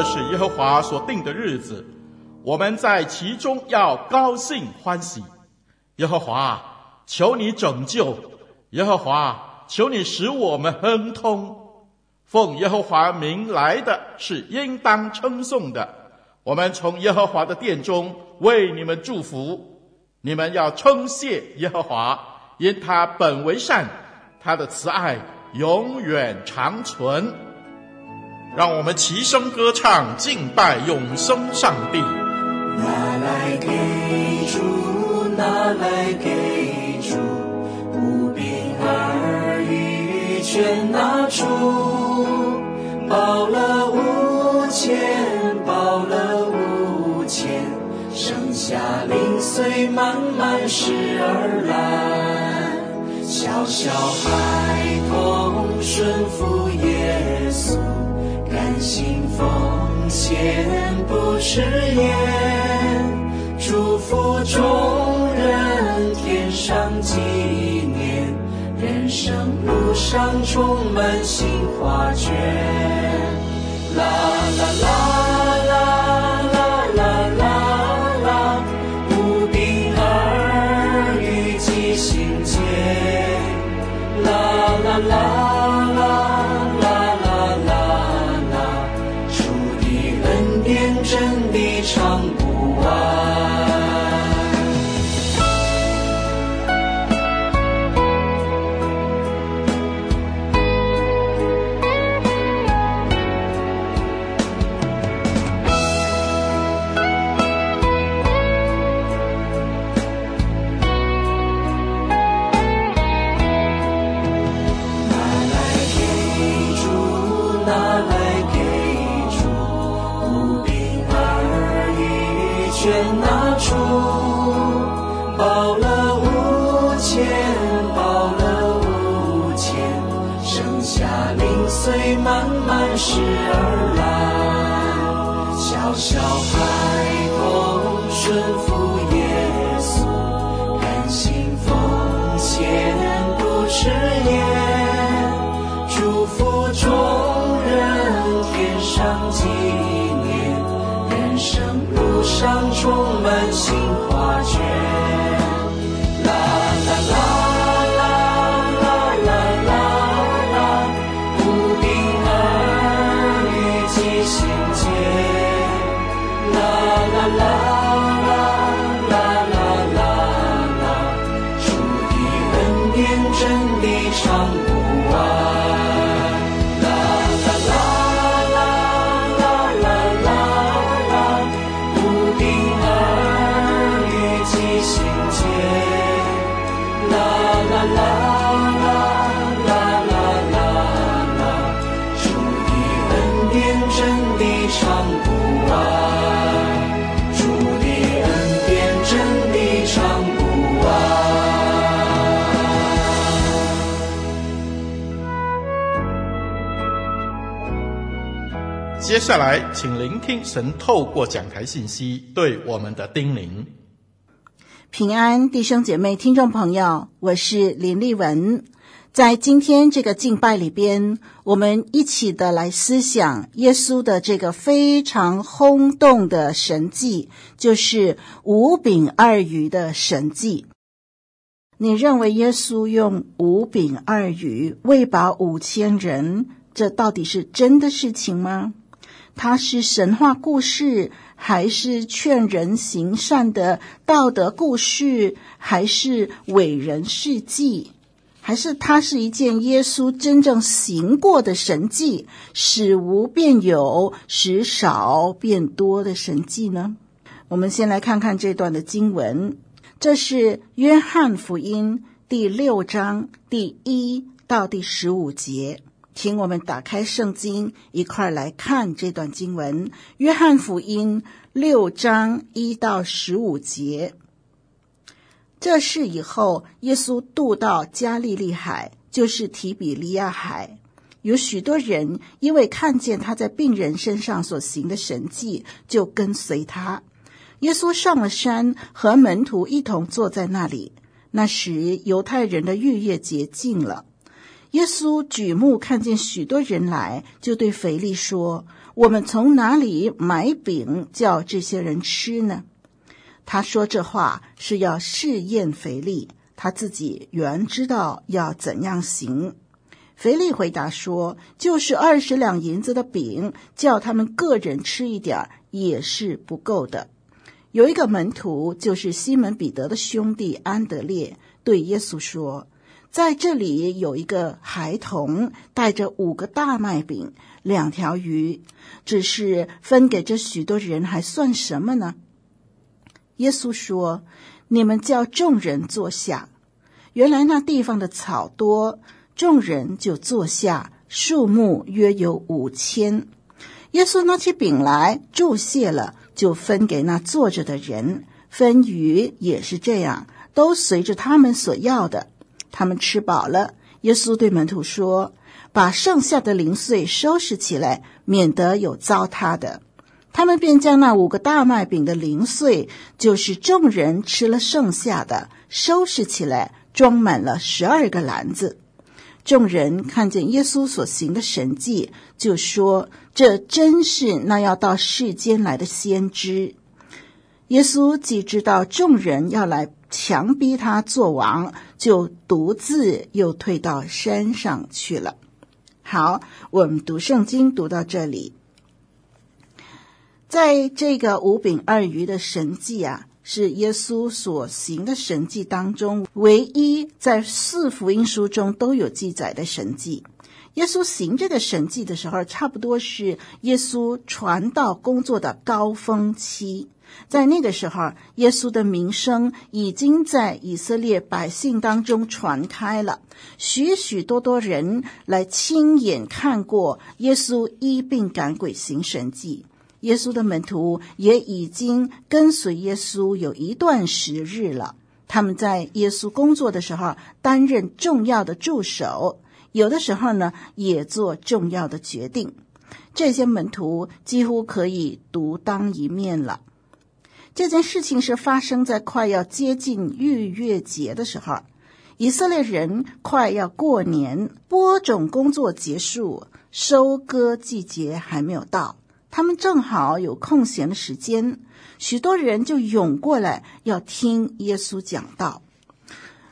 这是耶和华所定的日子，我们在其中要高兴欢喜。耶和华，求你拯救；耶和华，求你使我们亨通。奉耶和华名来的是应当称颂的。我们从耶和华的殿中为你们祝福。你们要称谢耶和华，因他本为善，他的慈爱永远长存。让我们齐声歌唱，敬拜永生上帝。拿来给主，拿来给主，五饼二鱼全拿出，饱了五千，饱了五千，剩下零碎慢慢拾而来，小小孩童顺服耶稣。甘心奉献不迟延，祝福众人天上纪念，人生路上充满新画卷。啦啦啦拿来给主无病而愈劝拿出。报了五钱报了五钱剩下零碎慢慢拾而来。小小孩充满新画卷。接下来，请聆听神透过讲台信息对我们的叮咛。平安，弟兄姐妹、听众朋友，我是林丽文。在今天这个敬拜里边，我们一起的来思想耶稣的这个非常轰动的神迹，就是五饼二鱼的神迹。你认为耶稣用五饼二鱼喂饱五千人，这到底是真的事情吗？它是神话故事，还是劝人行善的道德故事，还是伟人事迹，还是它是一件耶稣真正行过的神迹，使无变有，使少变多的神迹呢？我们先来看看这段的经文，这是约翰福音第六章第一到第十五节。请我们打开圣经，一块来看这段经文，《约翰福音》六章一到十五节。这事以后，耶稣渡到加利利海，就是提比利亚海。有许多人因为看见他在病人身上所行的神迹，就跟随他。耶稣上了山，和门徒一同坐在那里。那时，犹太人的逾越节近了。耶稣举目看见许多人来，就对腓力说：“我们从哪里买饼叫这些人吃呢？”他说这话是要试验腓力，他自己原知道要怎样行。腓力回答说：“就是二十两银子的饼，叫他们个人吃一点，也是不够的。”有一个门徒，就是西门彼得的兄弟安德烈，对耶稣说：“在这里有一个孩童，带着五个大麦饼、两条鱼，只是分给这许多人，还算什么呢？”耶稣说：“你们叫众人坐下。”原来那地方的草多。众人就坐下，数目约有五千。耶稣拿起饼来，祝谢了，就分给那坐着的人。分鱼也是这样，都随着他们所要的。他们吃饱了，耶稣对门徒说：“把剩下的零碎收拾起来，免得有糟蹋的。”他们便将那五个大麦饼的零碎，就是众人吃了剩下的，收拾起来，装满了十二个篮子。众人看见耶稣所行的神迹，就说：“这真是那要到世间来的先知。”耶稣既知道众人要来强逼他做王，就独自又退到山上去了。好，我们读圣经读到这里，在这个五饼二鱼的神迹啊。是耶稣所行的神迹当中，唯一在四福音书中都有记载的神迹。耶稣行这个神迹的时候，差不多是耶稣传道工作的高峰期。在那个时候，耶稣的名声已经在以色列百姓当中传开了，许许多多人来亲眼看过耶稣医病赶鬼行神迹。耶稣的门徒也已经跟随耶稣有一段时日了。他们在耶稣工作的时候担任重要的助手，有的时候呢也做重要的决定。这些门徒几乎可以独当一面了。这件事情是发生在快要接近逾越节的时候，以色列人快要过年，播种工作结束，收割季节还没有到。他们正好有空闲的时间，许多人就涌过来要听耶稣讲道。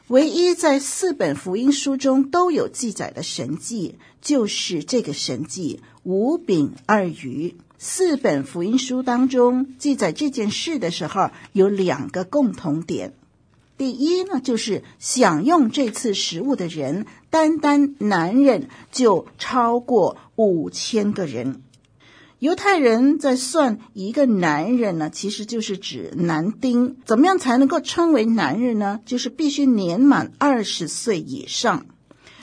唯一在四本福音书中都有记载的神迹，就是这个神迹——五饼二鱼。四本福音书当中记载这件事的时候，有两个共同点。第一呢，就是享用这次食物的人，单单男人就超过五千个人。犹太人在算一个男人呢，其实就是指男丁。怎么样才能够称为男人呢？就是必须年满二十岁以上。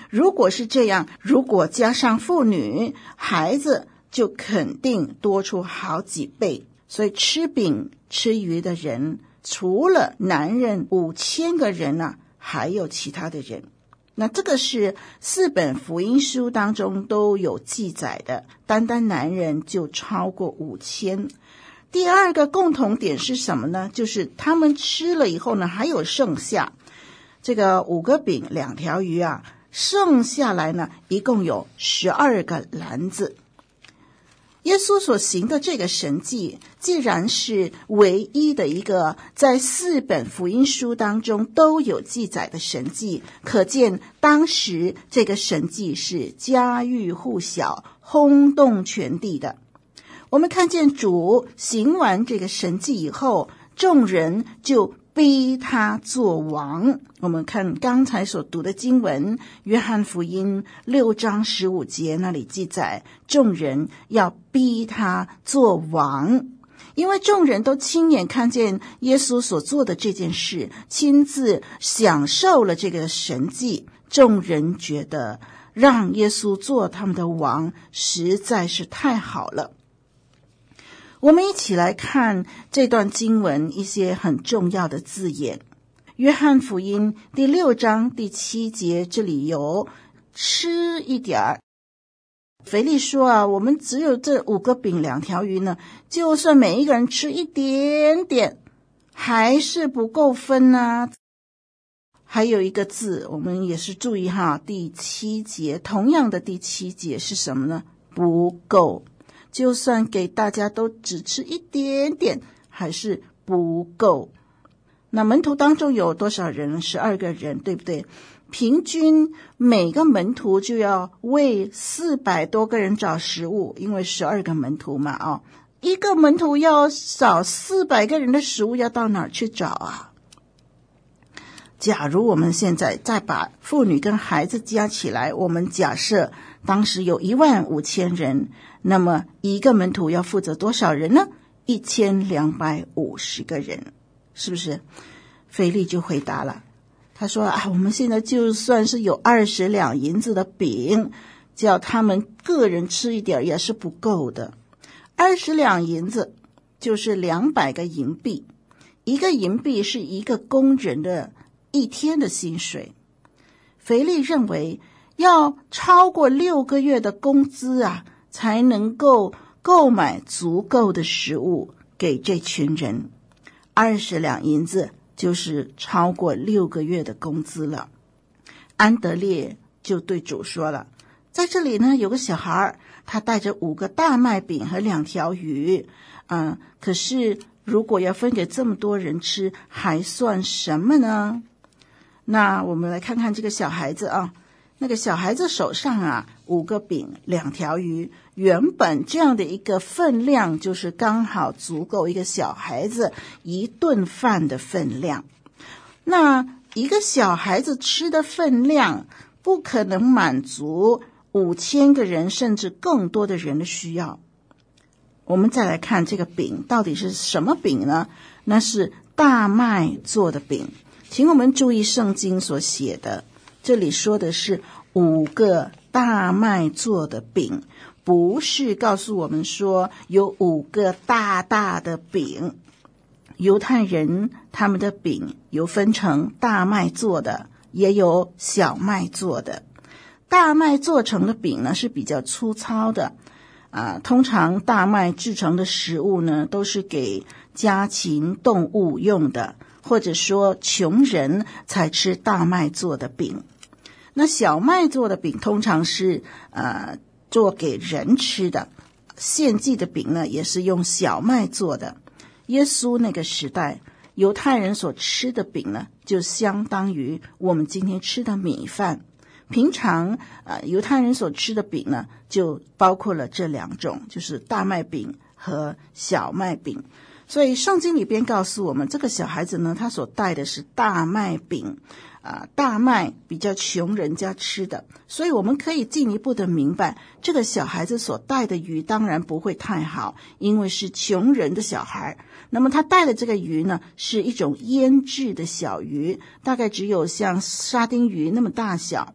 如果是这样，如果加上妇女、孩子，就肯定多出好几倍。所以吃饼吃鱼的人，除了男人五千个人呢，还有其他的人。那这个是四本福音书当中都有记载的，单单男人就超过五千。第二个共同点是什么呢？就是他们吃了以后呢，还有剩下这个五个饼两条鱼啊，剩下来呢，一共有十二个篮子。耶稣所行的这个神迹，既然是唯一的一个在四本福音书当中都有记载的神迹，可见当时这个神迹是家喻户晓、轰动全地的。我们看见主行完这个神迹以后，众人就逼他做王。我们看刚才所读的经文，《约翰福音》六章十五节那里记载，众人要逼他做王，因为众人都亲眼看见耶稣所做的这件事，亲自享受了这个神迹，众人觉得让耶稣做他们的王实在是太好了。我们一起来看这段经文一些很重要的字眼。约翰福音第六章第七节，这里有吃一点儿。腓力说啊，我们只有这五个饼两条鱼呢，就算每一个人吃一点点，还是不够分呢。还有一个字，我们也是注意哈，第七节，同样的第七节是什么呢？不够，就算给大家都只吃一点点，还是不够。那门徒当中有多少人？十二个人，对不对？平均每个门徒就要为四百多个人找食物，因为十二个门徒嘛，哦，一个门徒要找四百个人的食物，要到哪儿去找啊？假如我们现在再把妇女跟孩子加起来，我们假设当时有一万五千人，那么一个门徒要负责多少人呢？一千两百五十个人。是不是？腓力就回答了，他说：“啊，我们现在就算是有二十两银子的饼，叫他们个人吃一点也是不够的。二十两银子就是两百个银币，一个银币是一个工人的一天的薪水。腓力认为要超过六个月的工资啊，才能够购买足够的食物给这群人。”二十两银子就是超过六个月的工资了。安德烈就对主说了：“在这里呢，有个小孩，他带着五个大麦饼和两条鱼。嗯，可是如果要分给这么多人吃，还算什么呢？”那我们来看看这个小孩子啊。那个小孩子手上啊，五个饼，两条鱼，原本这样的一个分量，就是刚好足够一个小孩子一顿饭的分量。那一个小孩子吃的分量，不可能满足五千个人甚至更多的人的需要。我们再来看这个饼到底是什么饼呢？那是大麦做的饼，请我们注意圣经所写的。这里说的是五个大麦做的饼，不是告诉我们说有五个大大的饼。犹太人他们的饼有分成大麦做的，也有小麦做的。大麦做成的饼呢是比较粗糙的，啊，通常大麦制成的食物呢都是给家禽动物用的，或者说穷人才吃大麦做的饼。那小麦做的饼通常是呃做给人吃的，献祭的饼呢也是用小麦做的。耶稣那个时代，犹太人所吃的饼呢，就相当于我们今天吃的米饭。平常呃犹太人所吃的饼呢，就包括了这两种，就是大麦饼和小麦饼。所以圣经里边告诉我们，这个小孩子呢，他所带的是大麦饼。啊，大麦比较穷人家吃的，所以我们可以进一步的明白，这个小孩子所带的鱼当然不会太好，因为是穷人的小孩。那么他带的这个鱼呢，是一种腌制的小鱼，大概只有像沙丁鱼那么大小。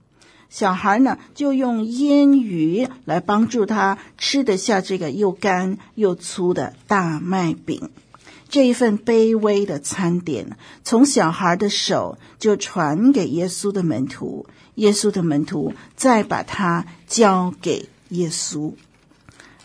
小孩呢，就用腌鱼来帮助他吃得下这个又干又粗的大麦饼。这一份卑微的餐点，从小孩的手就传给耶稣的门徒，耶稣的门徒再把它交给耶稣。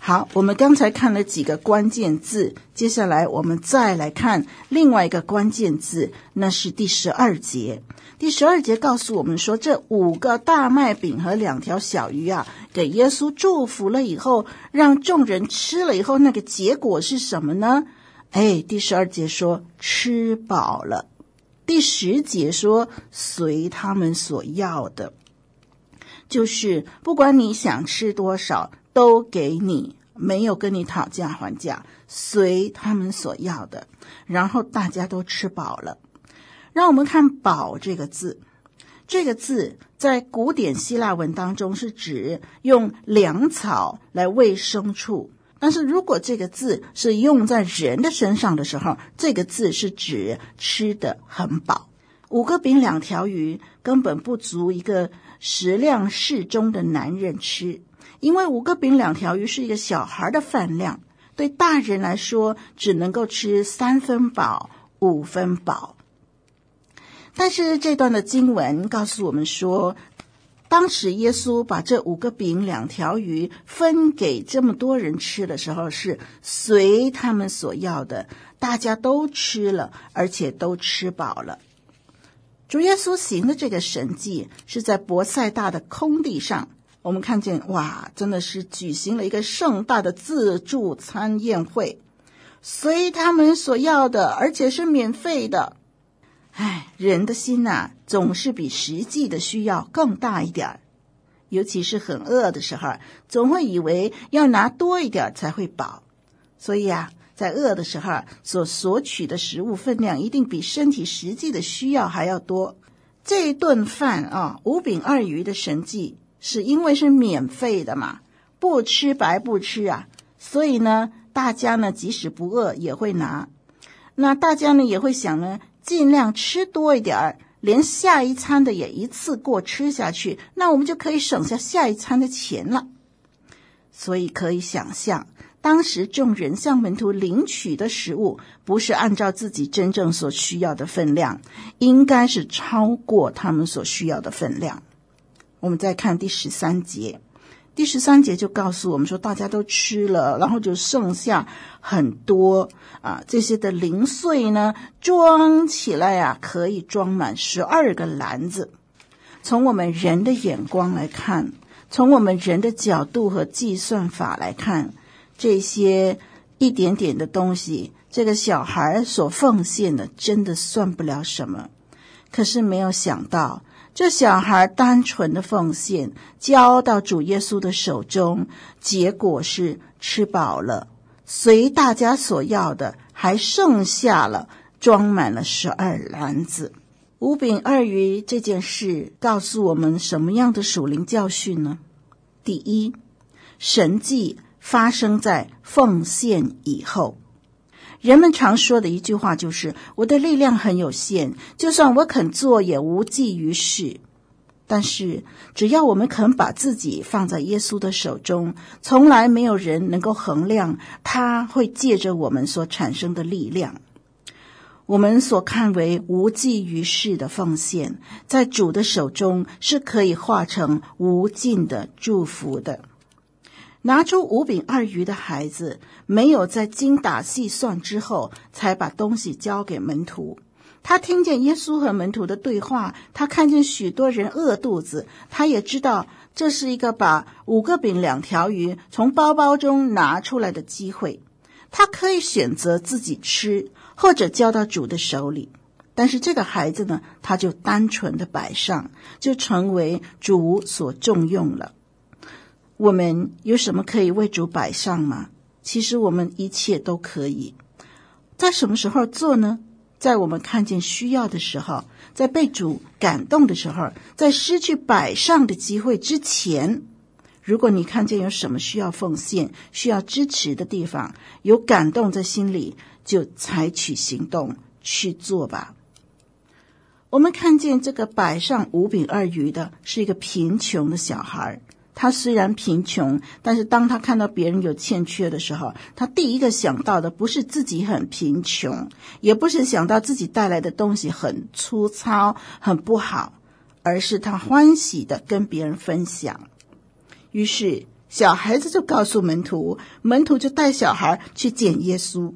好，我们刚才看了几个关键字，接下来我们再来看另外一个关键字，那是第十二节。第十二节告诉我们说，这五个大麦饼和两条小鱼啊，给耶稣祝福了以后，让众人吃了以后，那个结果是什么呢？哎，第十二节说吃饱了，第十节说随他们所要的，就是不管你想吃多少，都给你，没有跟你讨价还价，随他们所要的。然后大家都吃饱了。让我们看“饱”这个字，这个字在古典希腊文当中是指用粮草来喂牲畜。但是如果这个字是用在人的身上的时候，这个字是指吃得很饱。五个饼两条鱼根本不足一个食量适中的男人吃，因为五个饼两条鱼是一个小孩的饭量，对大人来说只能够吃三分饱、五分饱。但是这段的经文告诉我们说，当时耶稣把这五个饼两条鱼分给这么多人吃的时候，是随他们所要的，大家都吃了，而且都吃饱了。主耶稣行的这个神迹是在伯赛大的空地上，我们看见哇，真的是举行了一个盛大的自助餐宴会，随他们所要的，而且是免费的。唉，人的心呐、总是比实际的需要更大一点儿，尤其是很饿的时候，总会以为要拿多一点才会饱，所以啊。在饿的时候，所索取的食物分量一定比身体实际的需要还要多。这一顿饭啊，五饼二鱼的神迹，是因为是免费的嘛，不吃白不吃啊。所以呢，大家呢即使不饿也会拿。那大家呢也会想呢，尽量吃多一点儿，连下一餐的也一次过吃下去，那我们就可以省下下一餐的钱了。所以可以想象。当时众人向门徒领取的食物，不是按照自己真正所需要的分量，应该是超过他们所需要的分量。我们再看第十三节，第十三节就告诉我们说，大家都吃了，然后就剩下很多啊，这些的零碎呢，装起来、啊，可以装满十二个篮子。从我们人的眼光来看，从我们人的角度和计算法来看。这些一点点的东西，这个小孩所奉献的，真的算不了什么。可是没有想到，这小孩单纯的奉献交到主耶稣的手中，结果是吃饱了，随大家所要的，还剩下了，装满了十二篮子。五饼二鱼这件事告诉我们什么样的属灵教训呢？第一，神迹。发生在奉献以后，人们常说的一句话就是：“我的力量很有限，就算我肯做，也无济于事。”但是，只要我们肯把自己放在耶稣的手中，从来没有人能够衡量他会借着我们所产生的力量。我们所看为无济于事的奉献，在主的手中是可以化成无尽的祝福的。拿出五饼二鱼的孩子，没有在精打细算之后，才把东西交给门徒。他听见耶稣和门徒的对话，他看见许多人饿肚子，他也知道这是一个把五个饼两条鱼从包包中拿出来的机会。他可以选择自己吃，或者交到主的手里。但是这个孩子呢，他就单纯的摆上，就成为主所重用了。我们有什么可以为主摆上吗？其实我们一切都可以。在什么时候做呢？在我们看见需要的时候，在被主感动的时候，在失去摆上的机会之前。如果你看见有什么需要奉献、需要支持的地方，有感动在心里，就采取行动去做吧。我们看见这个摆上五饼二鱼的是一个贫穷的小孩。他虽然贫穷，但是当他看到别人有欠缺的时候，他第一个想到的不是自己很贫穷，也不是想到自己带来的东西很粗糙、很不好，而是他欢喜的跟别人分享。于是小孩子就告诉门徒，门徒就带小孩去见耶稣。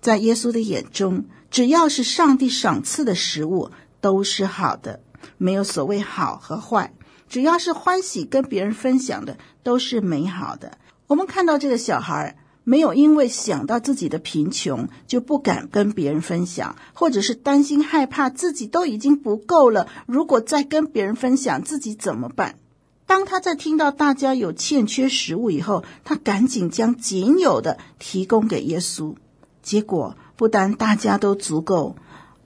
在耶稣的眼中，只要是上帝赏赐的食物，都是好的，没有所谓好和坏。只要是欢喜跟别人分享的，都是美好的。我们看到这个小孩没有因为想到自己的贫穷就不敢跟别人分享，或者是担心害怕自己都已经不够了，如果再跟别人分享自己怎么办？当他在听到大家有欠缺食物以后，他赶紧将仅有的提供给耶稣。结果不但大家都足够，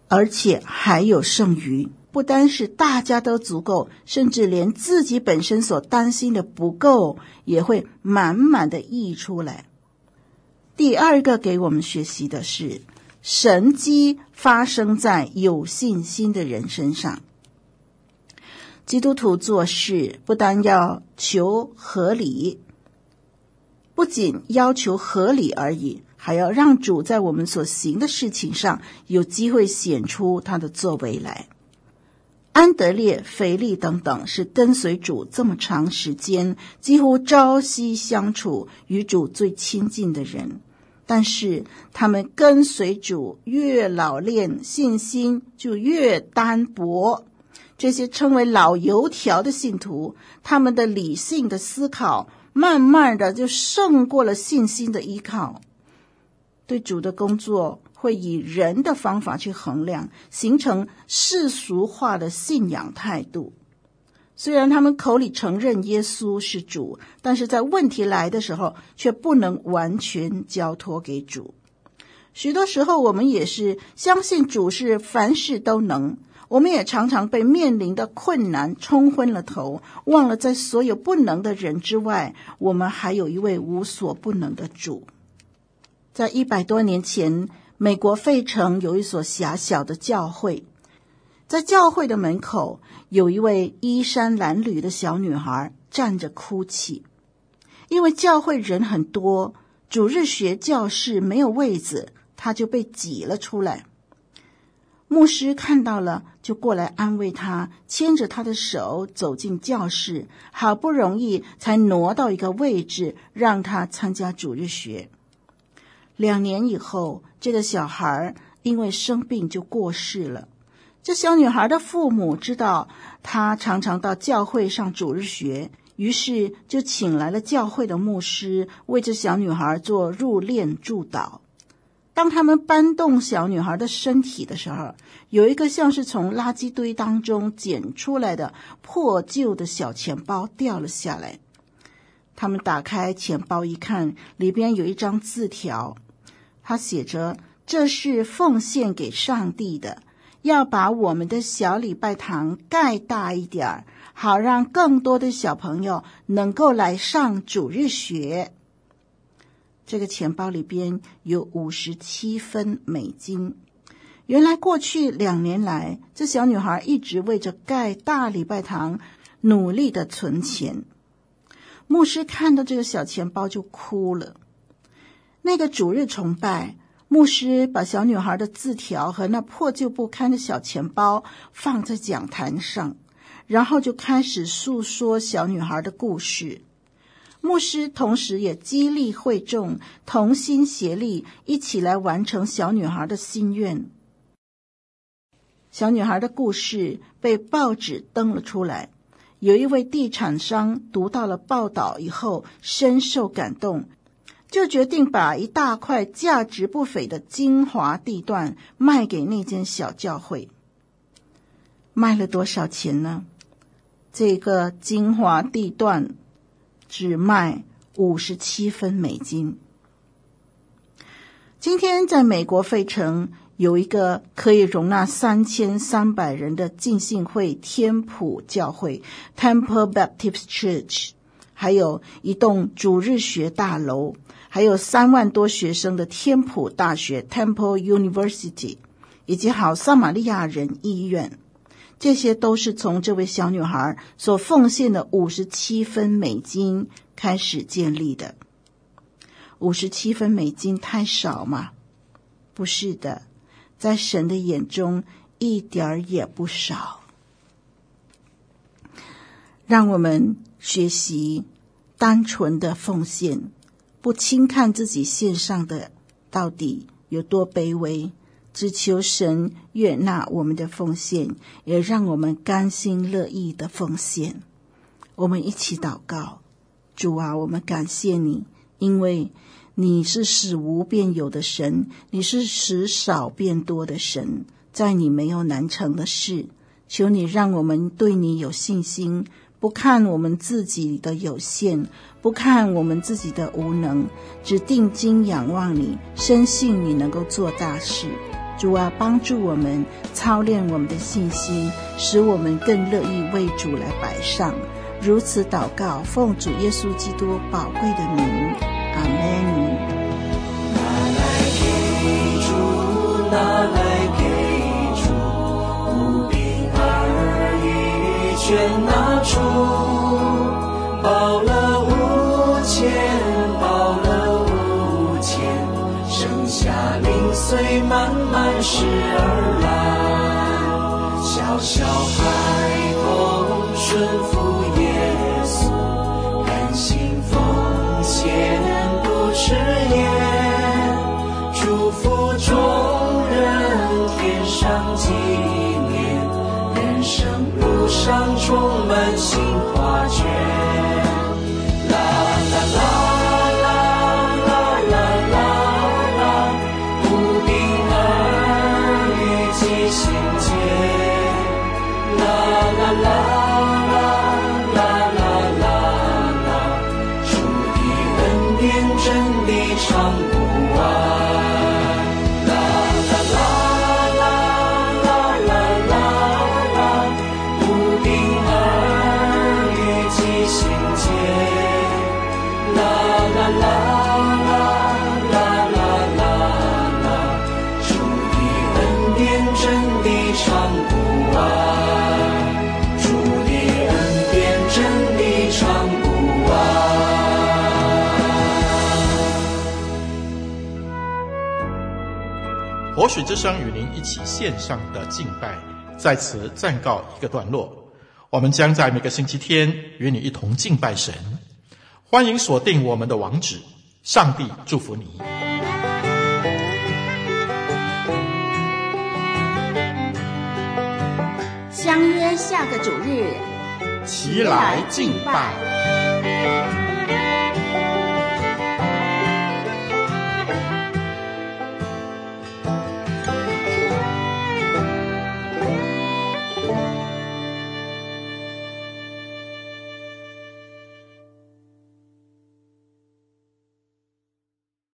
而且还有剩余。不单是大家都足够，甚至连自己本身所担心的不够，也会满满的溢出来。第二个给我们学习的是，神迹发生在有信心的人身上。基督徒做事不单要求合理，不仅要求合理而已，还要让主在我们所行的事情上有机会显出他的作为来。安德烈、腓力等等是跟随主这么长时间，几乎朝夕相处、与主最亲近的人。但是他们跟随主越老练，信心就越单薄。这些称为老油条的信徒，他们的理性的思考，慢慢的就胜过了信心的依靠。对主的工作，会以人的方法去衡量，形成世俗化的信仰态度。虽然他们口里承认耶稣是主，但是在问题来的时候，却不能完全交托给主。许多时候，我们也是相信主是凡事都能，我们也常常被面临的困难冲昏了头，忘了在所有不能的人之外，我们还有一位无所不能的主。在一百多年前，美国费城有一所狭小的教会。在教会的门口，有一位衣衫褴褛的小女孩站着哭泣，因为教会人很多，主日学教室没有位子，她就被挤了出来。牧师看到了，就过来安慰她，牵着她的手走进教室，好不容易才挪到一个位置，让她参加主日学。两年以后，这个小孩因为生病就过世了。这小女孩的父母知道她常常到教会上主日学，于是就请来了教会的牧师为这小女孩做入殓祝祷。当他们搬动小女孩的身体的时候，有一个像是从垃圾堆当中捡出来的破旧的小钱包掉了下来。他们打开钱包一看，里边有一张字条，他写着：“这是奉献给上帝的。”要把我们的小礼拜堂盖大一点儿，好让更多的小朋友能够来上主日学。这个钱包里边有五十七分美金。原来过去两年来，这小女孩一直为着盖大礼拜堂努力的存钱。牧师看到这个小钱包就哭了。那个主日崇拜。牧师把小女孩的字条和那破旧不堪的小钱包放在讲坛上，然后就开始诉说小女孩的故事。牧师同时也激励会众同心协力，一起来完成小女孩的心愿。小女孩的故事被报纸登了出来，有一位地产商读到了报道以后，深受感动。就决定把一大块价值不菲的精华地段卖给那间小教会。卖了多少钱呢？这个精华地段只卖五十七分美金。今天在美国费城有一个可以容纳三千三百人的浸信会天普教会 （Temple Baptist Church），还有一栋主日学大楼。还有三万多学生的天普大学 （Temple University） 以及好撒玛利亚人医院，这些都是从这位小女孩所奉献的五十七分美金开始建立的。五十七分美金太少吗？不是的，在神的眼中一点儿也不少。让我们学习单纯的奉献。不轻看自己献上的到底有多卑微，只求神悦纳我们的奉献，也让我们甘心乐意的奉献。我们一起祷告：主啊，我们感谢你，因为你是使无变有的神，你是使少变多的神，在你没有难成的事。求你让我们对你有信心。不看我们自己的有限，不看我们自己的无能，只定睛仰望你，深信你能够做大事。主啊，帮助我们操练我们的信心，使我们更乐意为主来摆上。如此祷告，奉主耶稣基督宝贵的名，阿门。拿来给全拿出，报了五千，报了五千，剩下零碎慢慢拾而来，小小孩童顺服耶稣，甘心奉献不迟延。祝福众人，天上纪念，人生路上充满新画卷。活水之声与您一起线上的敬拜，在此暂告一个段落。我们将在每个星期天与你一同敬拜神。欢迎锁定我们的网址。上帝祝福你。相约下个主日，齐来敬拜。